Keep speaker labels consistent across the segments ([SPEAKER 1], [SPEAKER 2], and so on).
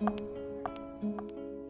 [SPEAKER 1] thank you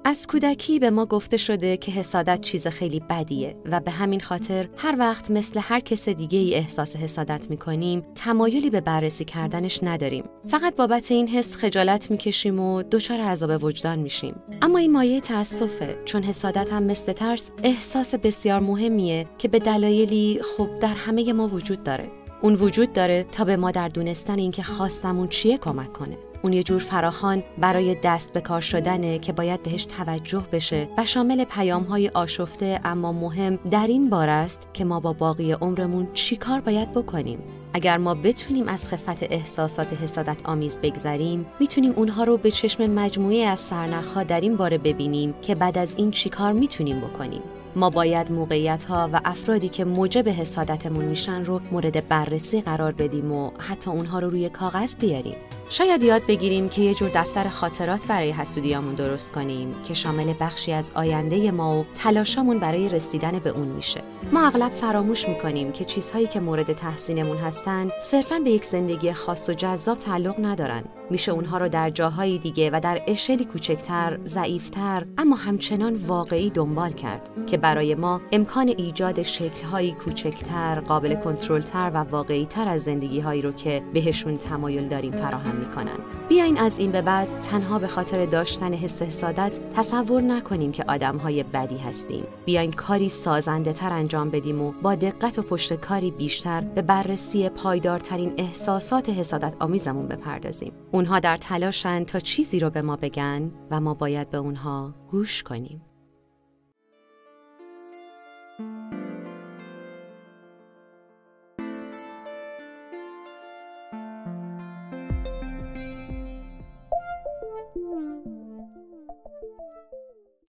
[SPEAKER 1] از کودکی به ما گفته شده که حسادت چیز خیلی بدیه و به همین خاطر هر وقت مثل هر کس دیگه ای احساس حسادت می‌کنیم تمایلی به بررسی کردنش نداریم. فقط بابت این حس خجالت می‌کشیم و دچار عذاب وجدان میشیم. اما این مایه تاسفه چون حسادت هم مثل ترس احساس بسیار مهمیه که به دلایلی خوب در همه ما وجود داره. اون وجود داره تا به ما در دونستن اینکه خواستمون چیه کمک کنه. اون یه جور فراخان برای دست به کار شدنه که باید بهش توجه بشه و شامل پیام های آشفته اما مهم در این بار است که ما با باقی عمرمون چی کار باید بکنیم. اگر ما بتونیم از خفت احساسات حسادت آمیز بگذریم می‌تونیم اونها رو به چشم مجموعه از سرنخها در این باره ببینیم که بعد از این چیکار می‌تونیم بکنیم. ما باید موقعیت ها و افرادی که موجب حسادتمون میشن رو مورد بررسی قرار بدیم و حتی اونها رو روی کاغذ بیاریم. شاید یاد بگیریم که یه جور دفتر خاطرات برای حسودیامون درست کنیم که شامل بخشی از آینده ما و تلاشامون برای رسیدن به اون میشه. ما اغلب فراموش می‌کنیم که چیزهایی که مورد تحسینمون هستن صرفا به یک زندگی خاص و جذاب تعلق ندارن. میشه اونها رو در جاهای دیگه و در اشلی کوچکتر، ضعیفتر اما همچنان واقعی دنبال کرد که برای ما امکان ایجاد شکلهایی کوچکتر، قابل کنترلتر و واقعیتر از زندگیهایی رو که بهشون تمایل داریم فراهم می‌کنن. بیاین از این به بعد تنها به خاطر داشتن حس حسادت تصور نکنیم که آدمهای بدی هستیم. بیاین کاری سازنده تر انجام بدیم و با دقت و پشت کاری بیشتر به بررسی پایدارترین احساسات حسادت آمیزمون بپردازیم. اونها در تلاشن تا چیزی رو به ما بگن و ما باید به اونها گوش کنیم.